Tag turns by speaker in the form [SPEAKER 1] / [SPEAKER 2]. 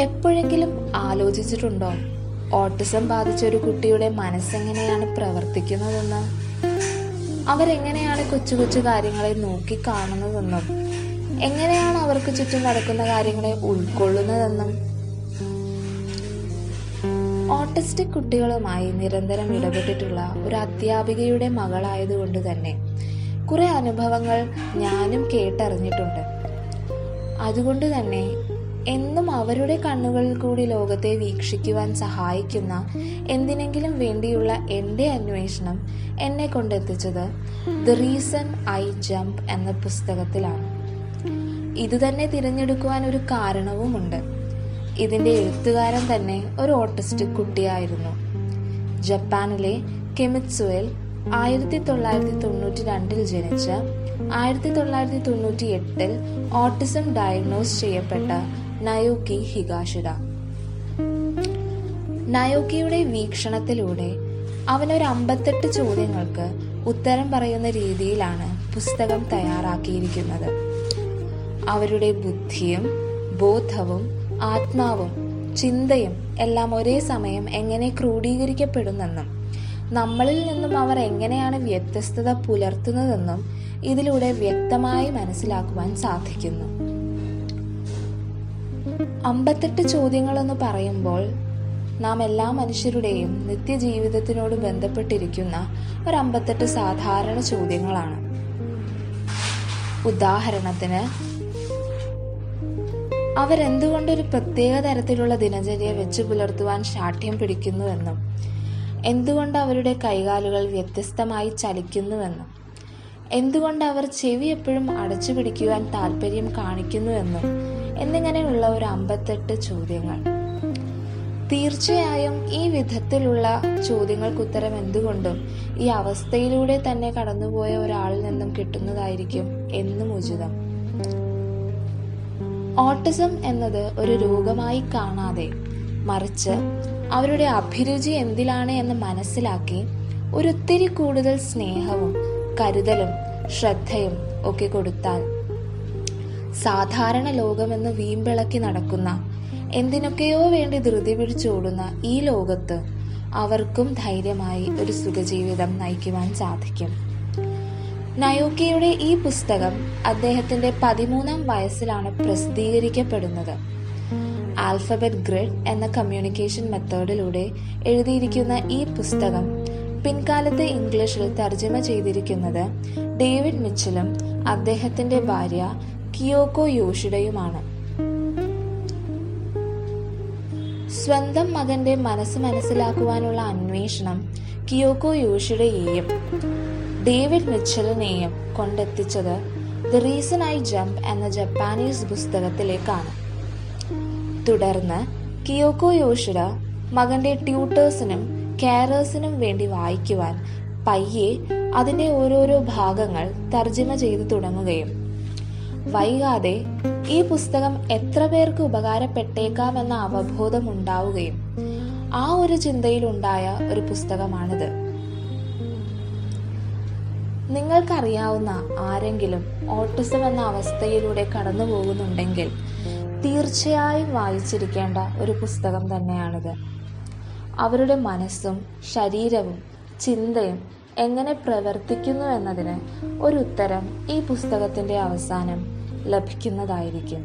[SPEAKER 1] എപ്പോഴെങ്കിലും ആലോചിച്ചിട്ടുണ്ടോ? ഓട്ടിസം ബാധിച്ച ഒരു കുട്ടിയുടെ മനസ്സെങ്ങനെയാണ് പ്രവർത്തിക്കുന്നതെന്ന്? അവരെങ്ങനെയാണ് കൊച്ചു കൊച്ചു കാര്യങ്ങളെ നോക്കി കാണുന്നതെന്നും എങ്ങനെയാണ് അവർക്ക് ചുറ്റും നടക്കുന്ന കാര്യങ്ങളെ ഉൾക്കൊള്ളുന്നതെന്നും? ഓട്ടിസ്റ്റിക് കുട്ടികളുമായി നിരന്തരം ഇടപെട്ടിട്ടുള്ള ഒരു അധ്യാപികയുടെ മകളായതുകൊണ്ട് തന്നെ കുറെ അനുഭവങ്ങൾ ഞാനും കേട്ടറിഞ്ഞിട്ടുണ്ട്. അതുകൊണ്ട് തന്നെ എന്നും അവരുടെ കണ്ണുകളിൽ കൂടി ലോകത്തെ വീക്ഷിക്കുവാൻ സഹായിക്കുന്ന എന്തിനെങ്കിലും വേണ്ടിയുള്ള എന്റെ അന്വേഷണം എന്നെ കൊണ്ടെത്തിച്ചത് ദ റീസൺ ഐ ജംപ് എന്ന പുസ്തകത്തിലാണ്. ഇത് തന്നെ തിരഞ്ഞെടുക്കുവാൻ ഒരു കാരണവുമുണ്ട്. ഇതിന്റെ എഴുത്തുകാരൻ തന്നെ ഒരു ഓട്ടിസ്റ്റിക് കുട്ടിയായിരുന്നു. ജപ്പാനിലെ കെമിത്സുവിൽ ആയിരത്തി തൊള്ളായിരത്തി തൊണ്ണൂറ്റി രണ്ടിൽ ജനിച്ച ആയിരത്തി തൊള്ളായിരത്തി തൊണ്ണൂറ്റി എട്ടിൽ ഓട്ടിസം ഡയഗ്നോസ് ചെയ്യപ്പെട്ട നയോക്കി ഹിഗാഷിഡ. നയോക്കിയുടെ വീക്ഷണത്തിലൂടെ അവനൊരു അമ്പത്തെട്ട് ചോദ്യങ്ങൾക്ക് ഉത്തരം പറയുന്ന രീതിയിലാണ് പുസ്തകം തയ്യാറാക്കിയിരിക്കുന്നത്. അവരുടെ ബുദ്ധിയും ബോധവും ആത്മാവും ചിന്തയും എല്ലാം ഒരേ സമയം എങ്ങനെ ക്രോഡീകരിക്കപ്പെടുന്നെന്നും നമ്മളിൽ നിന്നും അവർ എങ്ങനെയാണ് വ്യത്യസ്തത പുലർത്തുന്നതെന്നും ഇതിലൂടെ വ്യക്തമായി മനസ്സിലാക്കുവാൻ സാധിക്കുന്നു. അമ്പത്തെട്ട് ചോദ്യങ്ങളെന്ന് പറയുമ്പോൾ നാം എല്ലാ മനുഷ്യരുടെയും നിത്യജീവിതത്തിനോട് ബന്ധപ്പെട്ടിരിക്കുന്ന ഒരു അമ്പത്തെട്ട് സാധാരണ ചോദ്യങ്ങളാണ്. ഉദാഹരണത്തിന് അവരെന്തുകൊണ്ട് ഒരു പ്രത്യേക തരത്തിലുള്ള ദിനചര്യ വെച്ചു പുലർത്തുവാൻ ശാഠ്യം പിടിക്കുന്നുവെന്നും എന്തുകൊണ്ട് അവരുടെ കൈകാലുകൾ വ്യത്യസ്തമായി ചലിക്കുന്നുവെന്നും എന്തുകൊണ്ട് അവർ ചെവി എപ്പോഴും അടച്ചു പിടിക്കുവാൻ താല്പര്യം കാണിക്കുന്നുവെന്നും എന്നിങ്ങനെയുള്ള ഒരു അമ്പത്തെട്ട് ചോദ്യങ്ങൾ. തീർച്ചയായും ഈ വിധത്തിലുള്ള ചോദ്യങ്ങൾക്ക് ഉത്തരം എന്തുകൊണ്ടും ഈ അവസ്ഥയിലൂടെ തന്നെ കടന്നുപോയ ഒരാളിൽ നിന്നും കിട്ടുന്നതായിരിക്കും എന്നും ഉചിതം. ഓട്ടിസം എന്നത് ഒരു രോഗമായി കാണാതെ മറിച്ച് അവരുടെ അഭിരുചി എന്തിലാണ് എന്ന് മനസ്സിലാക്കി ഒരൊത്തിരി കൂടുതൽ സ്നേഹവും കരുതലും ശ്രദ്ധയും ഒക്കെ കൊടുത്താൽ സാധാരണ ലോകമെന്ന് വീമ്പിളക്കി നടക്കുന്ന എന്തിനൊക്കെയോ വേണ്ടി ധൃതി പിടിച്ചോടുന്ന ഈ ലോകത്ത് അവർക്കും ധൈര്യമായി ഒരു സുഖജീവിതം നയിക്കുവാൻ സാധിക്കും. നയോക്കിയുടെ ഈ പുസ്തകം അദ്ദേഹത്തിന്റെ പതിമൂന്നാം വയസ്സിലാണ് പ്രസിദ്ധീകരിക്കപ്പെടുന്നത്. ആൽഫബറ്റ് ഗ്രിഡ് എന്ന കമ്മ്യൂണിക്കേഷൻ മെത്തേഡിലൂടെ എഴുതിയിരിക്കുന്ന ഈ പുസ്തകം പിൻകാലത്ത് ഇംഗ്ലീഷിൽ തർജമ ചെയ്തിരിക്കുന്നത് ഡേവിഡ് മിച്ചലും അദ്ദേഹത്തിന്റെ ഭാര്യ കിയോക്കോ യോഷിഡയുമാണ് സ്വന്തം മകന്റെ മനസ്സ് മനസ്സിലാക്കുവാനുള്ള അന്വേഷണം കിയോക്കോ യോഷിഡയെയും ഡേവിഡ് മിച്ചലിനെയും കൊണ്ടെത്തിച്ചത് ദ റീസൺ ഐ ജംപ് എന്ന ജപ്പാനീസ് പുസ്തകത്തിലേക്കാണ്. തുടർന്ന് കിയോക്കോ യോഷിഡ മകന്റെ ട്യൂട്ടേഴ്സിനും കെയറേഴ്സിനും വേണ്ടി വായിക്കുവാൻ പയ്യെ അതിന്റെ ഓരോരോ ഭാഗങ്ങൾ തർജമ ചെയ്തു തുടങ്ങുകയും വൈകാതെ ഈ പുസ്തകം എത്ര പേർക്ക് ഉപകാരപ്പെട്ടേക്കാമെന്ന അവബോധം ഉണ്ടാവുകയും ആ ഒരു ചിന്തയിലുണ്ടായ ഒരു പുസ്തകമാണിത്. നിങ്ങൾക്കറിയാവുന്ന ആരെങ്കിലും ഓട്ടിസം എന്ന അവസ്ഥയിലൂടെ കടന്നു പോകുന്നുണ്ടെങ്കിൽ തീർച്ചയായും വായിച്ചിരിക്കേണ്ട ഒരു പുസ്തകം തന്നെയാണിത്. അവരുടെ മനസ്സും ശരീരവും ചിന്തയും എങ്ങനെ പ്രവർത്തിക്കുന്നു എന്നതിന് ഒരു ഉത്തരം ഈ പുസ്തകത്തിന്റെ അവസാനം ലഭിക്കുന്നതായിരിക്കും.